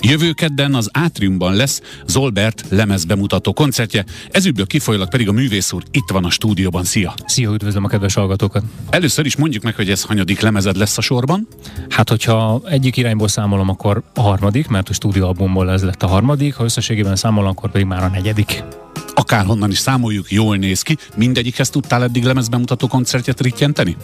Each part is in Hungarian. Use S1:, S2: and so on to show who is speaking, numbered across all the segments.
S1: Jövő kedden az Átriumban lesz Zolbert lemez bemutató koncertje, ezübből kifolyólag pedig a művész úr itt van a stúdióban. Szia!
S2: Szia, üdvözlöm a kedves hallgatókat!
S1: Először is mondjuk meg, hogy ez hanyadik lemezed lesz a sorban?
S2: Hát, hogyha egyik irányból számolom, akkor a harmadik, mert a stúdióalbumból ez lett a harmadik, ha összességében számolom, akkor pedig már a negyedik
S1: akárhonnan is számoljuk, jól néz ki. Mindegyikhez tudtál eddig lemezbemutató koncertjet rittyenteni?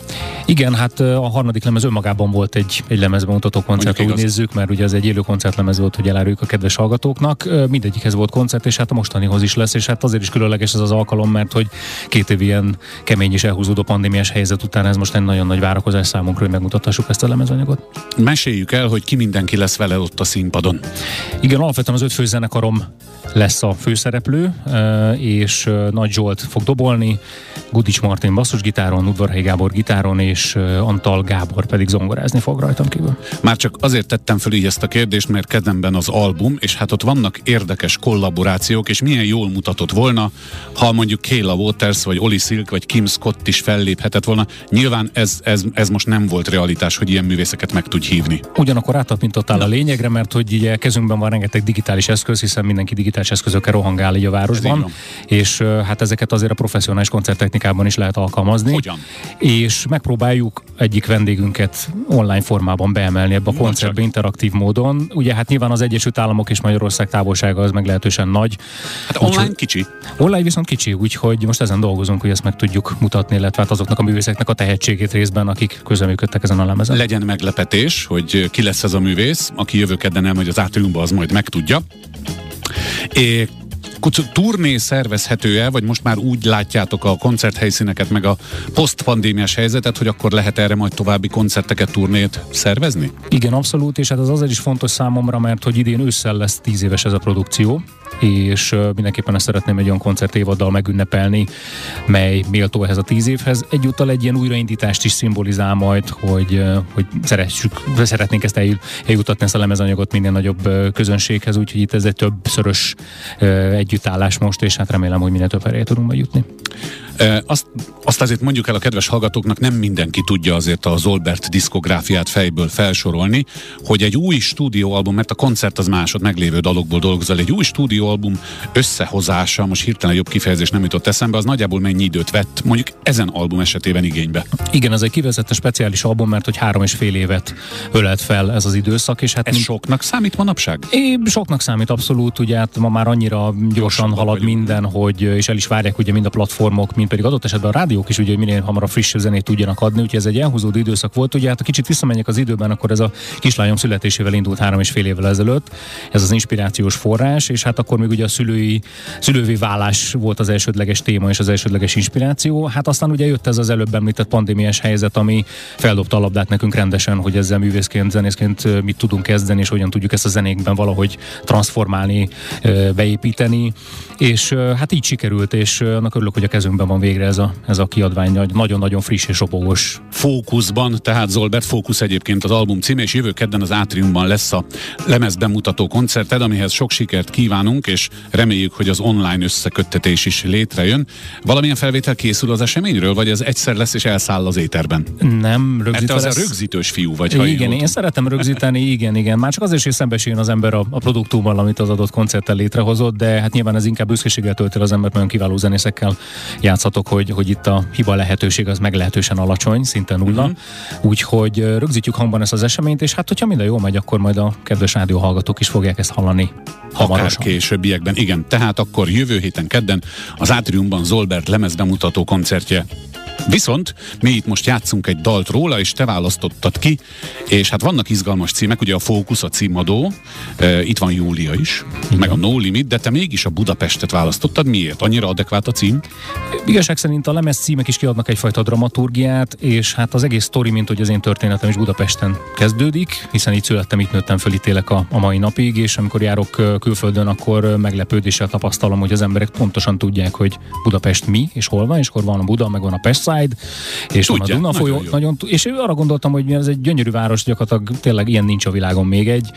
S2: Igen, hát a harmadik lemez önmagában volt egy, egy lemezbemutató koncert, úgy nézzük, mert ugye ez egy élő koncertlemez volt, hogy eláruljuk a kedves hallgatóknak. Mindegyikhez volt koncert, és hát a mostanihoz is lesz, és hát azért is különleges ez az alkalom, mert hogy két év ilyen kemény és elhúzódó pandémiás helyzet után ez most egy nagyon nagy várakozás számunkra, hogy megmutassuk ezt a lemezanyagot.
S1: Meséljük el, hogy ki mindenki lesz vele ott a színpadon.
S2: Igen, alapvetően az öt főzenekarom lesz a főszereplő, és Nagy Zsolt fog dobolni, Gudics Martin basszusgitáron, Udvarhelyi Gábor gitáron, és Antal Gábor pedig zongorázni fog rajtam kívül.
S1: Már csak azért tettem fel így ezt a kérdést, mert kezemben az album, és hát ott vannak érdekes kollaborációk, és milyen jól mutatott volna, ha mondjuk Kayla Waters, vagy Oli Silk, vagy Kim Scott is felléphetett volna. Nyilván ez, ez, ez most nem volt realitás, hogy ilyen művészeket meg tudj hívni.
S2: Ugyanakkor átapintottál a lényegre, mert hogy ugye kezünkben van rengeteg digitális eszköz, hiszen mindenki digitális eszközökkel rohangál így a városban, és hát ezeket azért a professzionális koncerttechnikában is lehet alkalmazni.
S1: Hogyan?
S2: És megpróbáljuk egyik vendégünket online formában beemelni ebbe a koncertbe interaktív módon. Ugye hát nyilván az Egyesült Államok és Magyarország távolsága az meglehetősen nagy.
S1: Hát online úgy, kicsi.
S2: Online viszont kicsi, úgyhogy most ezen dolgozunk, hogy ezt meg tudjuk mutatni, illetve hát azoknak a művészeknek a tehetségét részben, akik közeműködtek ezen a lemezen.
S1: Legyen meglepetés, hogy ki lesz ez a művész, aki jövő kedden elmegy az átriumba, az majd megtudja. É, turné szervezhető el, vagy most már úgy látjátok a koncerthelyszíneket, meg a posztpandémiás helyzetet, hogy akkor lehet erre majd további koncerteket, turnét szervezni?
S2: Igen, abszolút, és hát az azért is fontos számomra, mert hogy idén ősszel lesz tíz éves ez a produkció, és mindenképpen ezt szeretném egy olyan koncertévaddal megünnepelni, mely méltó ehhez a tíz évhez. Egyúttal egy ilyen újraindítást is szimbolizál majd, hogy, hogy szeressük, szeretnénk ezt eljutatni ezt a lemezanyagot minél nagyobb közönséghez, úgyhogy itt ez egy többszörös együttállás most, és hát remélem, hogy minél több erejét tudunk bejutni.
S1: Azt, azt azért mondjuk el a kedves hallgatóknak, nem mindenki tudja azért a Zolbert diszkográfiát fejből felsorolni, hogy egy új stúdióalbum, mert a koncert az másod meglévő dalokból dolgozol, egy új stúdióalbum összehozása, most hirtelen jobb kifejezés nem jutott eszembe, az nagyjából mennyi időt vett mondjuk ezen album esetében igénybe?
S2: Igen, ez egy kivezette speciális album, mert hogy három és fél évet ölelt fel ez az időszak, és hát
S1: ez mind... soknak számít manapság?
S2: É, soknak számít abszolút, ugye hát ma már annyira gyorsan halad vagyunk. minden, hogy és el is várják ugye mind a platformok, mint pedig adott esetben a rádiók is ugye hogy minél hamarabb friss zenét tudjanak adni, úgyhogy ez egy elhúzódó időszak volt. Ugye hát a kicsit visszamenjek az időben, akkor ez a kislányom születésével indult három és fél évvel ezelőtt, ez az inspirációs forrás, és hát akkor még ugye a szülői, szülővi vállás volt az elsődleges téma és az elsődleges inspiráció. Hát aztán ugye jött ez az előbb említett pandémiás helyzet, ami feldobta a labdát nekünk rendesen, hogy ezzel művészként, zenészként mit tudunk kezdeni, és hogyan tudjuk ezt a zenékben valahogy transformálni, beépíteni. És hát így sikerült, és annak örülök, hogy a kezünkben van végre ez a, ez a kiadvány, nagyon-nagyon friss és ropogós.
S1: Fókuszban, tehát Zolbert Fókusz egyébként az album címe, és jövő kedden az Átriumban lesz a lemez bemutató koncerted, amihez sok sikert kívánunk, és reméljük, hogy az online összeköttetés is létrejön. Valamilyen felvétel készül az eseményről, vagy ez egyszer lesz és elszáll az éterben?
S2: Nem,
S1: rögzítő. Mert te az a rögzítős fiú vagy.
S2: Ha igen, én, én szeretem rögzíteni, igen, igen. Már csak azért is, hogy szembesüljön az ember a, a produktummal, amit az adott koncerttel létrehozott, de hát nyilván ez inkább büszkeséggel tölti az ember, nagyon kiváló zenészekkel játszhatok, hogy, hogy itt a hiba lehetőség az meglehetősen alacsony, szinte nulla. Uh-huh. Úgyhogy rögzítjük hangban ezt az eseményt, és hát, hogyha minden jól megy, akkor majd a kedves rádió hallgatók is fogják ezt hallani hamarosan.
S1: Akár későbbiekben, igen. Tehát akkor jövő héten kedden az Átriumban Zolbert lemezbemutató koncertje Viszont mi itt most játszunk egy dalt róla, és te választottad ki, és hát vannak izgalmas címek, ugye a Fókusz a címadó, e, itt van Júlia is, Igen. meg a No Limit, de te mégis a Budapestet választottad. Miért? Annyira adekvát a cím?
S2: Igazság szerint a lemez címek is kiadnak egyfajta dramaturgiát, és hát az egész sztori, mint hogy az én történetem is Budapesten kezdődik, hiszen itt születtem, itt nőttem föl, itt élek a, a mai napig, és amikor járok külföldön, akkor meglepődéssel tapasztalom, hogy az emberek pontosan tudják, hogy Budapest mi, és hol van, és hol van a Buda, meg van a Pest Side, és Tudja, van a Duna folyó, nagyon, nagyon, és arra gondoltam, hogy ez egy gyönyörű város, gyakorlatilag tényleg ilyen nincs a világon még egy,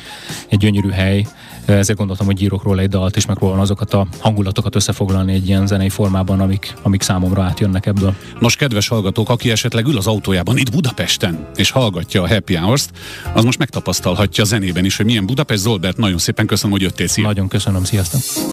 S2: egy gyönyörű hely, ezért gondoltam, hogy írok róla egy dalt, és megpróbálom azokat a hangulatokat összefoglalni egy ilyen zenei formában, amik, amik számomra átjönnek ebből.
S1: Nos, kedves hallgatók, aki esetleg ül az autójában itt Budapesten, és hallgatja a Happy Hours-t, az most megtapasztalhatja a zenében is, hogy milyen Budapest. Zolbert, nagyon szépen köszönöm, hogy jöttél. Szia.
S2: Nagyon köszönöm, sziasztok!